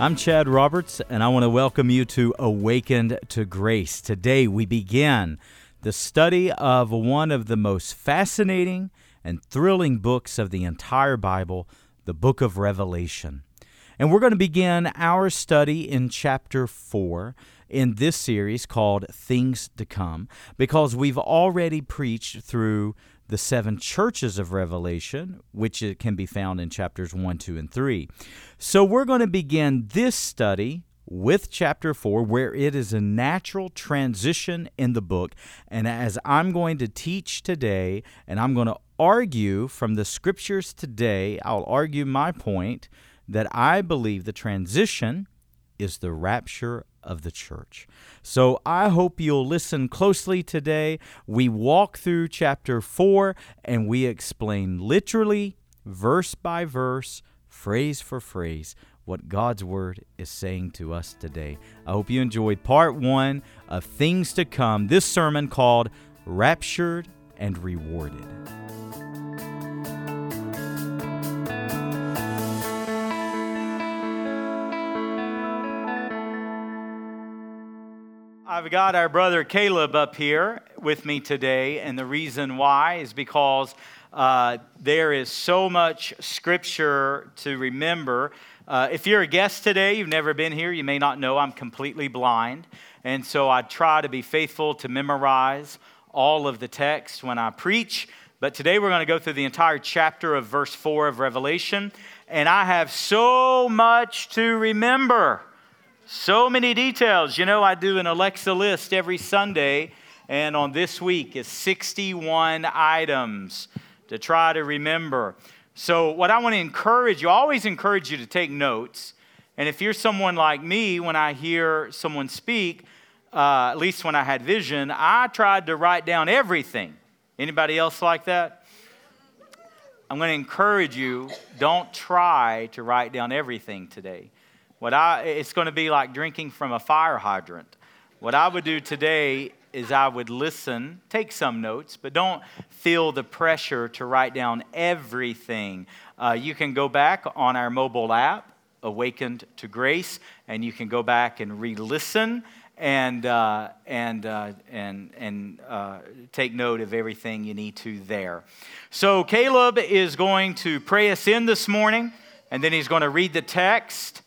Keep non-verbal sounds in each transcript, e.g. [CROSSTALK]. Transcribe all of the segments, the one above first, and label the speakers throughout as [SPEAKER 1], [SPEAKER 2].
[SPEAKER 1] I'm Chad Roberts, and I want to welcome you to Awakened to Grace. Today, we begin the study of one of the most fascinating and thrilling books of the entire Bible, the book of Revelation. And we're going to begin our study in chapter 4 in this series called Things to Come because we've already preached through the seven churches of Revelation, which it can be found in chapters 1, 2, and 3. So we're going to begin this study with chapter 4, where it is a natural transition in the book. And as I'm going to teach today, and I'm going to argue from the scriptures today, I'll argue my point that I believe the transition is the rapture of the church. So I hope you'll listen closely today. We walk through chapter 4 and we explain literally, verse by verse, phrase for phrase, what God's Word is saying to us today. I hope you enjoyed part one of Things to Come, this sermon called Raptured and Rewarded. I've got our brother Caleb up here with me today, and the reason why is because uh, there is so much scripture to remember. Uh, if you're a guest today, you've never been here, you may not know I'm completely blind. And so I try to be faithful to memorize all of the text when I preach. But today we're going to go through the entire chapter of verse 4 of Revelation. And I have so much to remember. So many details. You know, I do an Alexa list every Sunday, and on this week is 61 items to try to remember. So, what I want to encourage you, I always encourage you to take notes. And if you're someone like me, when I hear someone speak, uh, at least when I had vision, I tried to write down everything. Anybody else like that? I'm going to encourage you, don't try to write down everything today. What I, it's going to be like drinking from a fire hydrant. What I would do today is I would listen, take some notes, but don't feel the pressure to write down everything. Uh, you can go back on our mobile app, Awakened to Grace, and you can go back and re listen and, uh, and, uh, and, and uh, take note of everything you need to there. So, Caleb is going to pray us in this morning, and then he's going to read the text.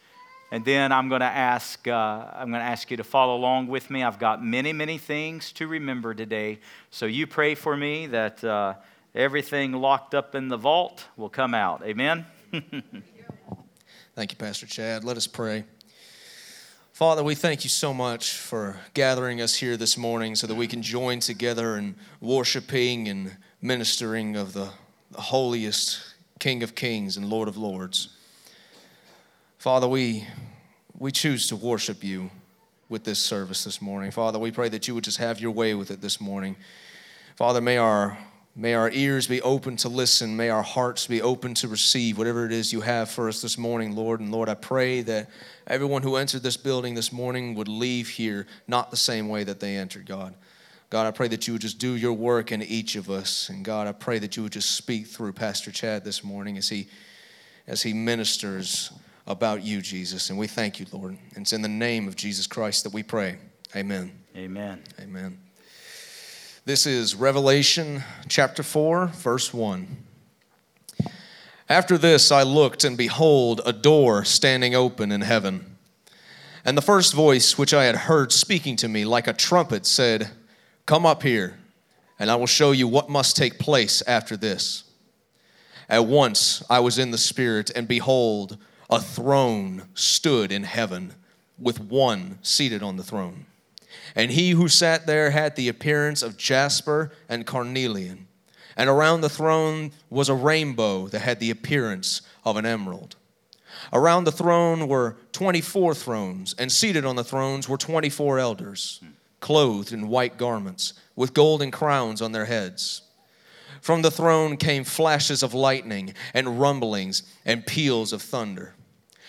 [SPEAKER 1] And then I'm going to ask, uh, I'm going to ask you to follow along with me. I've got many, many things to remember today. So you pray for me that uh, everything locked up in the vault will come out. Amen. [LAUGHS]
[SPEAKER 2] thank you, Pastor Chad. Let us pray. Father, we thank you so much for gathering us here this morning so that we can join together in worshiping and ministering of the, the holiest King of Kings and Lord of Lords. Father, we, we choose to worship you with this service this morning. Father, we pray that you would just have your way with it this morning. Father, may our, may our ears be open to listen. May our hearts be open to receive whatever it is you have for us this morning, Lord. And Lord, I pray that everyone who entered this building this morning would leave here not the same way that they entered, God. God, I pray that you would just do your work in each of us. And God, I pray that you would just speak through Pastor Chad this morning as he as he ministers about you, Jesus. And we thank you, Lord. And it's in the name of Jesus Christ that we pray. Amen.
[SPEAKER 1] Amen.
[SPEAKER 2] Amen. This is Revelation chapter 4, verse 1. After this, I looked, and behold, a door standing open in heaven. And the first voice which I had heard speaking to me like a trumpet said, Come up here, and I will show you what must take place after this. At once I was in the Spirit, and behold, a throne stood in heaven with one seated on the throne. And he who sat there had the appearance of jasper and carnelian. And around the throne was a rainbow that had the appearance of an emerald. Around the throne were 24 thrones, and seated on the thrones were 24 elders, clothed in white garments, with golden crowns on their heads. From the throne came flashes of lightning, and rumblings, and peals of thunder.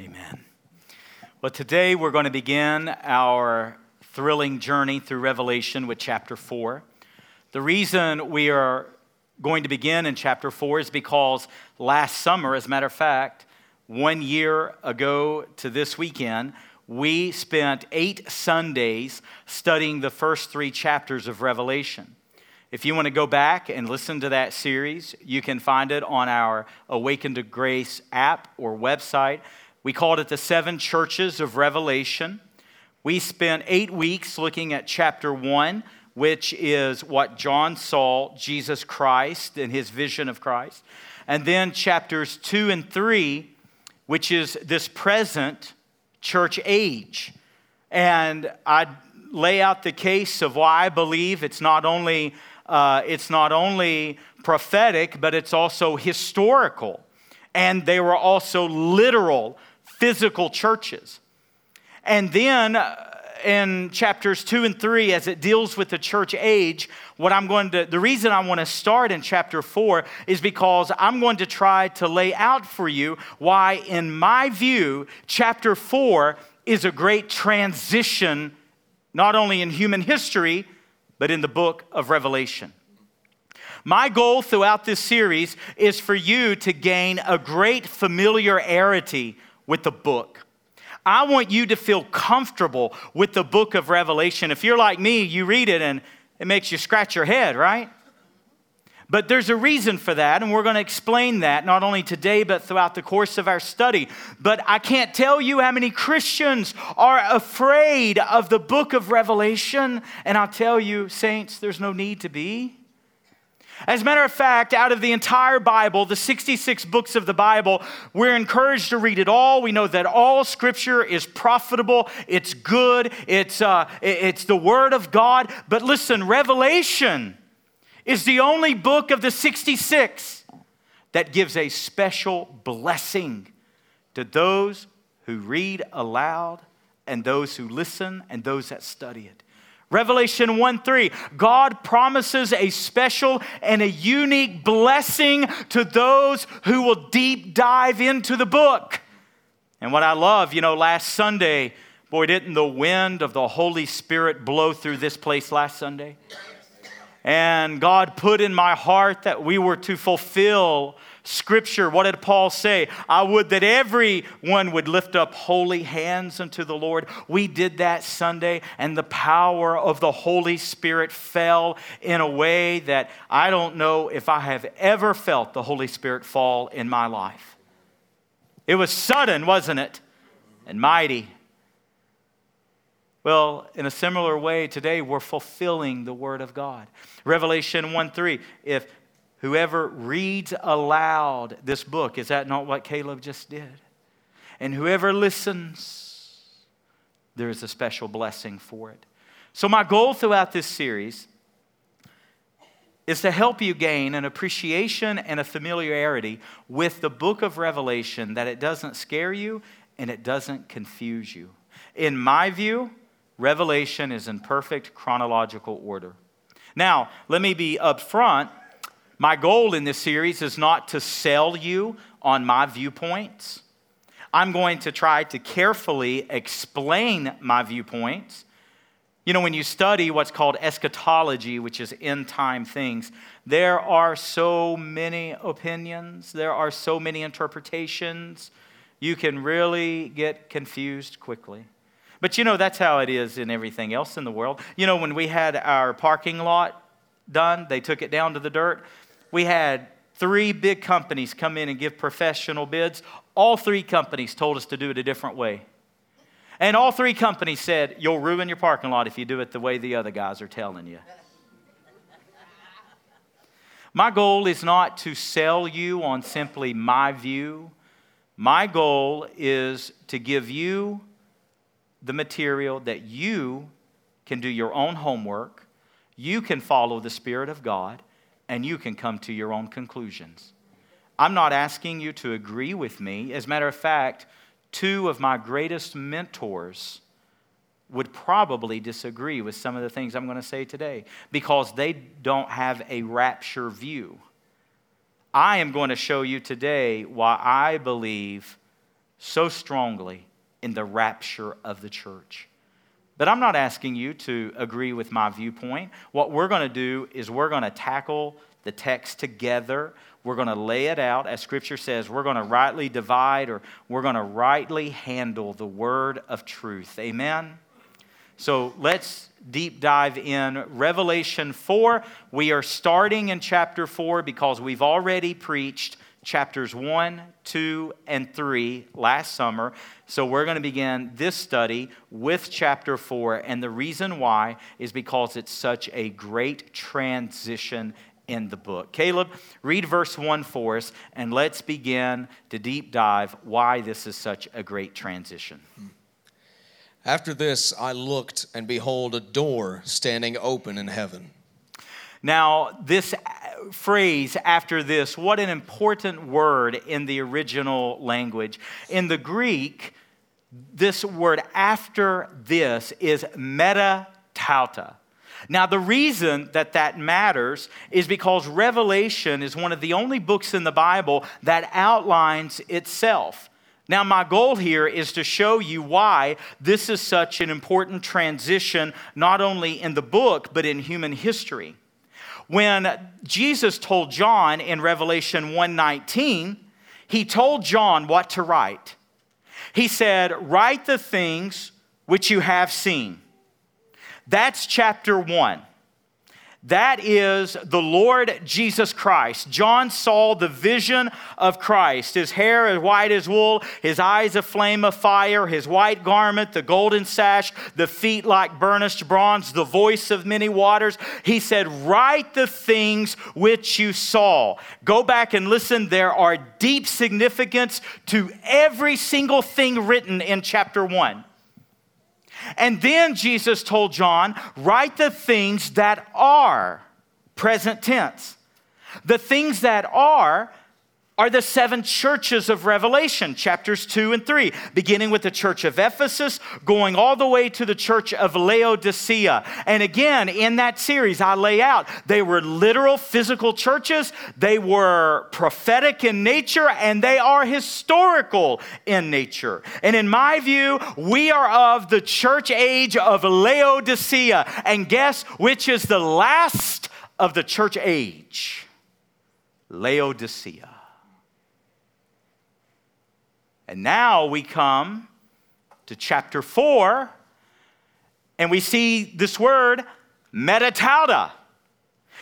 [SPEAKER 1] Amen. Well, today we're going to begin our thrilling journey through Revelation with chapter 4. The reason we are going to begin in chapter 4 is because last summer, as a matter of fact, one year ago to this weekend, we spent eight Sundays studying the first three chapters of Revelation. If you want to go back and listen to that series, you can find it on our Awaken to Grace app or website. We called it the Seven Churches of Revelation. We spent eight weeks looking at chapter one, which is what John saw Jesus Christ and his vision of Christ. And then chapters two and three, which is this present church age. And I lay out the case of why I believe it's not only uh, it's not only prophetic, but it's also historical. And they were also literal, physical churches. And then uh, in chapters two and three, as it deals with the church age, what I'm going to, the reason I want to start in chapter four is because I'm going to try to lay out for you why, in my view, chapter four is a great transition, not only in human history, but in the book of Revelation. My goal throughout this series is for you to gain a great familiarity with the book. I want you to feel comfortable with the book of Revelation. If you're like me, you read it and it makes you scratch your head, right? But there's a reason for that, and we're going to explain that not only today, but throughout the course of our study. But I can't tell you how many Christians are afraid of the book of Revelation, and I'll tell you, saints, there's no need to be. As a matter of fact, out of the entire Bible, the 66 books of the Bible, we're encouraged to read it all. We know that all scripture is profitable, it's good, it's, uh, it's the Word of God. But listen, Revelation is the only book of the 66 that gives a special blessing to those who read aloud and those who listen and those that study it. Revelation 1 3, God promises a special and a unique blessing to those who will deep dive into the book. And what I love, you know, last Sunday, boy, didn't the wind of the Holy Spirit blow through this place last Sunday? And God put in my heart that we were to fulfill Scripture. What did Paul say? I would that everyone would lift up holy hands unto the Lord. We did that Sunday, and the power of the Holy Spirit fell in a way that I don't know if I have ever felt the Holy Spirit fall in my life. It was sudden, wasn't it? And mighty. Well, in a similar way, today we're fulfilling the Word of God. Revelation 1 3, if whoever reads aloud this book, is that not what Caleb just did? And whoever listens, there is a special blessing for it. So, my goal throughout this series is to help you gain an appreciation and a familiarity with the book of Revelation that it doesn't scare you and it doesn't confuse you. In my view, Revelation is in perfect chronological order. Now, let me be upfront. My goal in this series is not to sell you on my viewpoints. I'm going to try to carefully explain my viewpoints You know, when you study what's called eschatology, which is end time things, there are so many opinions, there are so many interpretations. You can really get confused quickly. But you know, that's how it is in everything else in the world. You know, when we had our parking lot done, they took it down to the dirt. We had three big companies come in and give professional bids. All three companies told us to do it a different way. And all three companies said, You'll ruin your parking lot if you do it the way the other guys are telling you. My goal is not to sell you on simply my view. My goal is to give you the material that you can do your own homework, you can follow the Spirit of God, and you can come to your own conclusions. I'm not asking you to agree with me. As a matter of fact, two of my greatest mentors would probably disagree with some of the things I'm going to say today because they don't have a rapture view. I am going to show you today why I believe so strongly in the rapture of the church. But I'm not asking you to agree with my viewpoint. What we're going to do is we're going to tackle the text together. We're going to lay it out, as Scripture says, we're going to rightly divide or we're going to rightly handle the word of truth. Amen? So let's deep dive in. Revelation 4, we are starting in chapter 4 because we've already preached chapters 1, 2, and 3 last summer. So we're going to begin this study with chapter 4. And the reason why is because it's such a great transition in the book. Caleb, read verse 1 for us, and let's begin to deep dive why this is such a great transition.
[SPEAKER 2] After this, I looked, and behold, a door standing open in heaven.
[SPEAKER 1] Now, this phrase after this, what an important word in the original language. In the Greek, this word after this is meta tauta. Now, the reason that that matters is because Revelation is one of the only books in the Bible that outlines itself. Now, my goal here is to show you why this is such an important transition, not only in the book, but in human history. When Jesus told John in Revelation 1:19, he told John what to write. He said, "Write the things which you have seen." That's chapter one. That is the Lord Jesus Christ. John saw the vision of Christ. His hair as white as wool, his eyes a flame of fire, his white garment, the golden sash, the feet like burnished bronze, the voice of many waters. He said, Write the things which you saw. Go back and listen. There are deep significance to every single thing written in chapter 1. And then Jesus told John, write the things that are, present tense. The things that are are the seven churches of Revelation, chapters 2 and 3, beginning with the church of Ephesus, going all the way to the church of Laodicea. And again, in that series, I lay out they were literal physical churches, they were prophetic in nature, and they are historical in nature. And in my view, we are of the church age of Laodicea. And guess which is the last of the church age? Laodicea. And now we come to chapter 4, and we see this word, metatauta.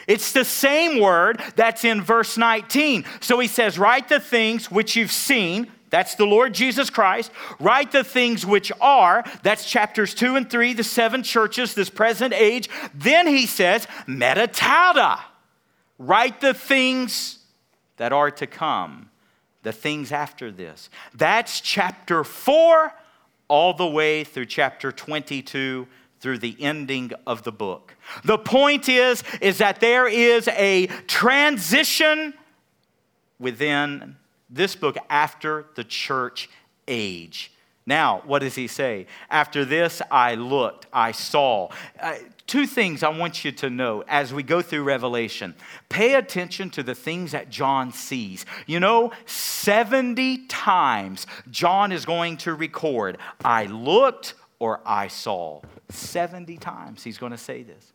[SPEAKER 1] It's the same word that's in verse 19. So he says, Write the things which you've seen. That's the Lord Jesus Christ. Write the things which are. That's chapters 2 and 3, the seven churches, this present age. Then he says, metatauta. Write the things that are to come the things after this. That's chapter 4 all the way through chapter 22 through the ending of the book. The point is is that there is a transition within this book after the church age. Now, what does he say? After this, I looked, I saw. Uh, two things I want you to know as we go through Revelation. Pay attention to the things that John sees. You know, 70 times John is going to record, I looked or I saw. 70 times he's going to say this.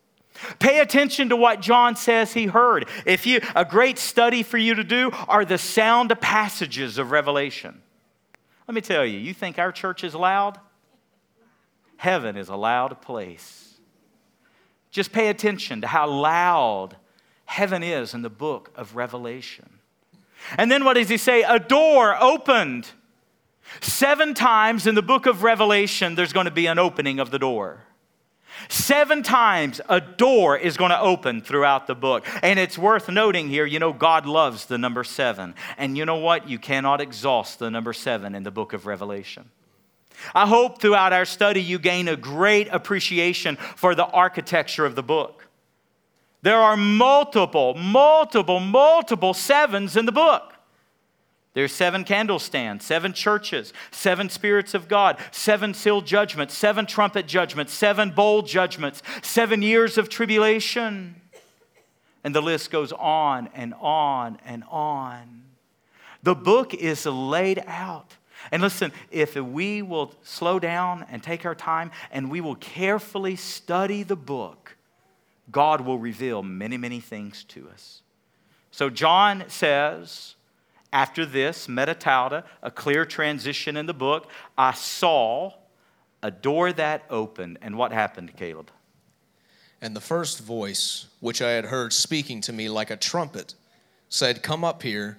[SPEAKER 1] Pay attention to what John says he heard. If you a great study for you to do are the sound passages of Revelation. Let me tell you, you think our church is loud? Heaven is a loud place. Just pay attention to how loud heaven is in the book of Revelation. And then what does he say? A door opened. Seven times in the book of Revelation, there's going to be an opening of the door. Seven times a door is going to open throughout the book. And it's worth noting here, you know, God loves the number seven. And you know what? You cannot exhaust the number seven in the book of Revelation. I hope throughout our study you gain a great appreciation for the architecture of the book. There are multiple, multiple, multiple sevens in the book. There's seven candlestands, seven churches, seven spirits of God, seven seal judgments, seven trumpet judgments, seven bowl judgments, seven years of tribulation. And the list goes on and on and on. The book is laid out. And listen, if we will slow down and take our time and we will carefully study the book, God will reveal many, many things to us. So John says, after this, meta tauta, a clear transition in the book, I saw a door that opened. And what happened, Caleb?
[SPEAKER 2] And the first voice, which I had heard speaking to me like a trumpet, said, Come up here,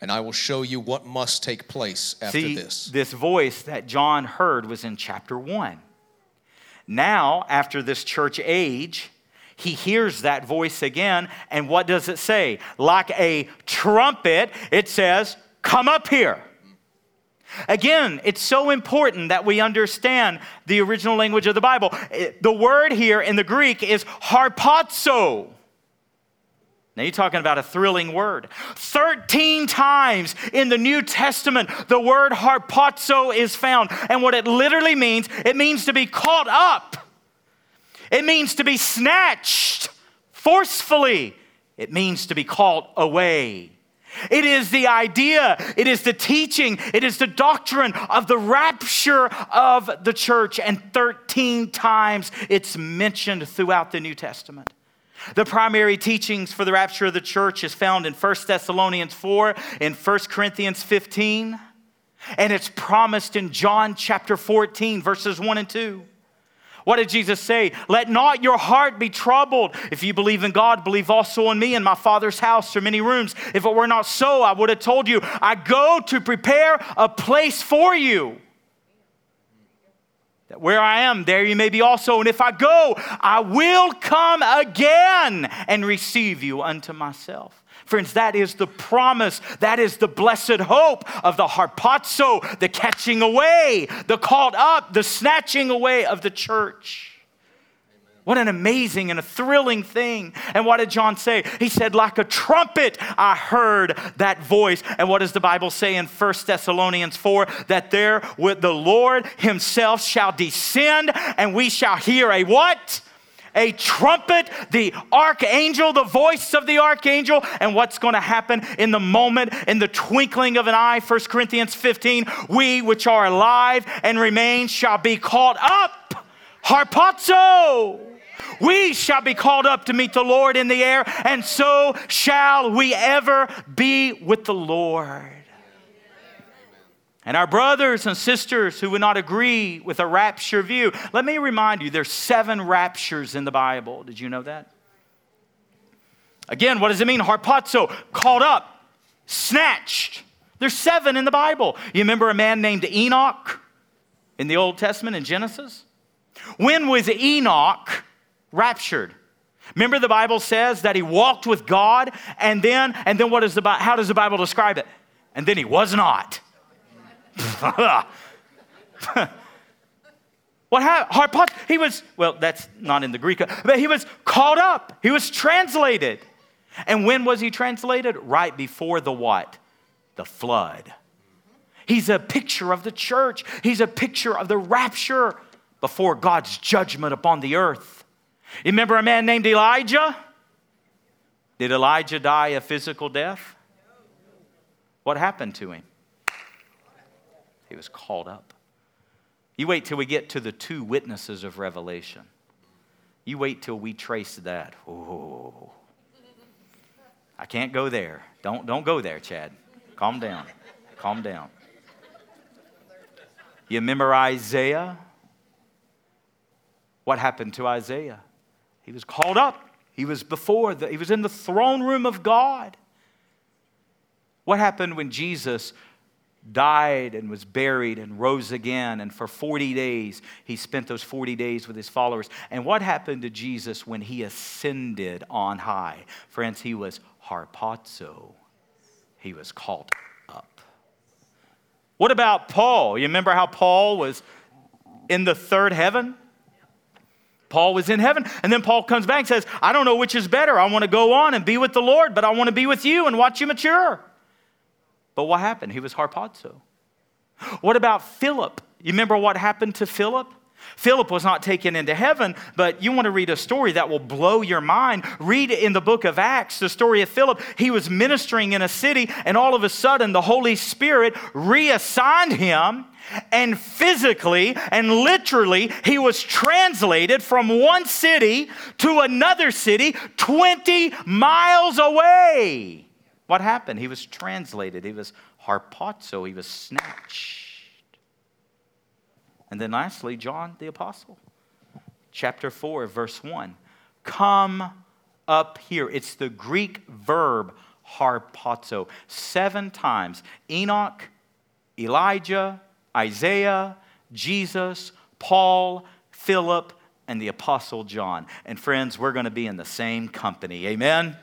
[SPEAKER 2] and I will show you what must take place after
[SPEAKER 1] See,
[SPEAKER 2] this.
[SPEAKER 1] This voice that John heard was in chapter 1. Now, after this church age, he hears that voice again. And what does it say? Like a trumpet, it says, Come up here. Again, it's so important that we understand the original language of the Bible. Eh, the word here in the Greek is harpazo. Now, you're talking about a thrilling word. 13 times in the New Testament, the word harpazo is found. And what it literally means, it means to be caught up. It means to be snatched forcefully. It means to be called away. It is the idea, it is the teaching, it is the doctrine of the rapture of the church. And 13 times it's mentioned throughout the New Testament. The primary teachings for the rapture of the church is found in 1 Thessalonians 4 and 1 Corinthians 15. And it's promised in John chapter 14, verses 1 and 2. What did Jesus say? Let not your heart be troubled. If you believe in God, believe also in me. In my Father's house are many rooms. If it were not so, I would have told you, I go to prepare a place for you. That where I am, there you may be also. And if I go, I will come again and receive you unto myself. Friends, that is the promise. That is the blessed hope of the harpazo, the catching away, the called up, the snatching away of the church. What an amazing and a thrilling thing. And what did John say? He said, like a trumpet, I heard that voice. And what does the Bible say in 1 Thessalonians 4? That there with the Lord himself shall descend, and we shall hear a what? a trumpet, the archangel, the voice of the archangel, and what's going to happen in the moment, in the twinkling of an eye. 1 Corinthians 15 we which are alive and remain shall be caught up. Harpazo. We shall be called up to meet the Lord in the air, and so shall we ever be with the Lord. And our brothers and sisters who would not agree with a rapture view, let me remind you there's seven raptures in the Bible. Did you know that? Again, what does it mean? Harpazo, called up, snatched. There's seven in the Bible. You remember a man named Enoch in the Old Testament in Genesis? When was Enoch raptured? Remember the Bible says that he walked with God and then and then what is the how does the Bible describe it? And then he was not. [LAUGHS] what happened? He was, well, that's not in the Greek, but he was caught up. He was translated. And when was he translated? Right before the what? The flood. He's a picture of the church. He's a picture of the rapture before God's judgment upon the earth. You remember a man named Elijah? Did Elijah die a physical death? What happened to him? He was called up.
[SPEAKER 3] You wait till we get to the two witnesses of Revelation. You wait till we trace that. Oh, I can't go there. Don't, don't go there, Chad. Calm down. Calm down. You remember Isaiah? What happened to Isaiah? He was called up. He was before, the, he was in the throne room of God. What happened when Jesus died and was buried and rose again? And for 40 days, he spent those 40 days with his followers. And what happened to Jesus when he ascended on high? Friends, he was harpazo. He was called up. What about Paul? You remember how Paul was in the third heaven? Paul was in heaven. And then Paul comes back and says, I don't know which is better. I want to go on and be with the Lord, but I want to be with you and watch you mature. But what happened? He was harpazo. What about Philip? You remember what happened to Philip? Philip was not taken into heaven, but you want to read a story that will blow your mind. Read in the book of Acts the story of Philip. He was ministering in a city, and all of a sudden, the Holy Spirit reassigned him. And physically and literally, he was translated from one city to another city 20 miles away. What happened? He was translated. He was harpazo. He was snatched. And then lastly, John the Apostle, chapter 4, verse 1. Come up here. It's the Greek verb harpazo. Seven times Enoch, Elijah, Isaiah, Jesus, Paul, Philip, and the Apostle John. And friends, we're going to be in the same company. Amen?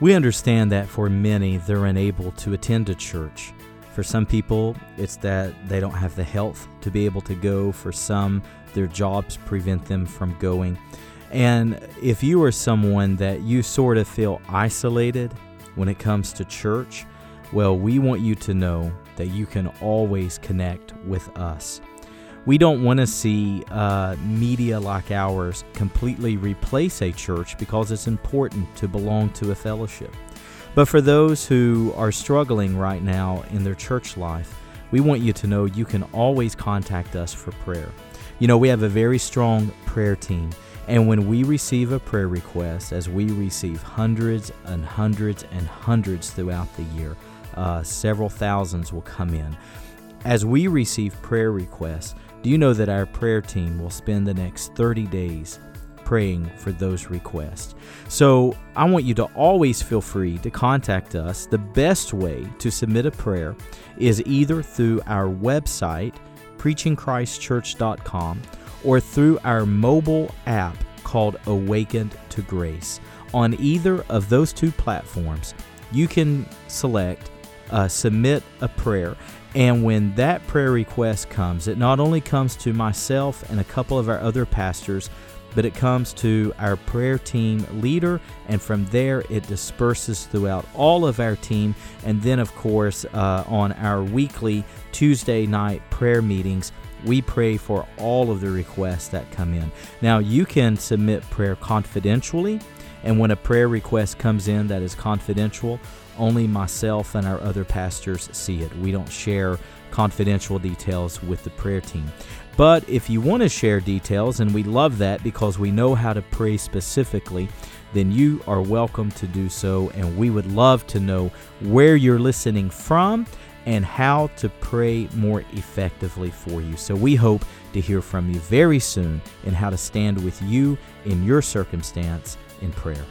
[SPEAKER 1] We understand that for many, they're unable to attend a church. For some people, it's that they don't have the health to be able to go. For some, their jobs prevent them from going. And if you are someone that you sort of feel isolated when it comes to church, well, we want you to know that you can always connect with us. We don't want to see uh, media like ours completely replace a church because it's important to belong to a fellowship. But for those who are struggling right now in their church life, we want you to know you can always contact us for prayer. You know, we have a very strong prayer team. And when we receive a prayer request, as we receive hundreds and hundreds and hundreds throughout the year, uh, several thousands will come in. As we receive prayer requests, do you know that our prayer team will spend the next 30 days praying for those requests? So I want you to always feel free to contact us. The best way to submit a prayer is either through our website, preachingchristchurch.com, or through our mobile app called Awakened to Grace. On either of those two platforms, you can select uh, submit a prayer. And when that prayer request comes, it not only comes to myself and a couple of our other pastors, but it comes to our prayer team leader, and from there it disperses throughout all of our team. And then, of course, uh, on our weekly Tuesday night prayer meetings, we pray for all of the requests that come in. Now, you can submit prayer confidentially, and when a prayer request comes in that is confidential, only myself and our other pastors see it. We don't share confidential details with the prayer team. But if you want to share details, and we love that because we know how to pray specifically, then you are welcome to do so. And we would love to know where you're listening from and how to pray more effectively for you. So we hope to hear from you very soon and how to stand with you in your circumstance in prayer.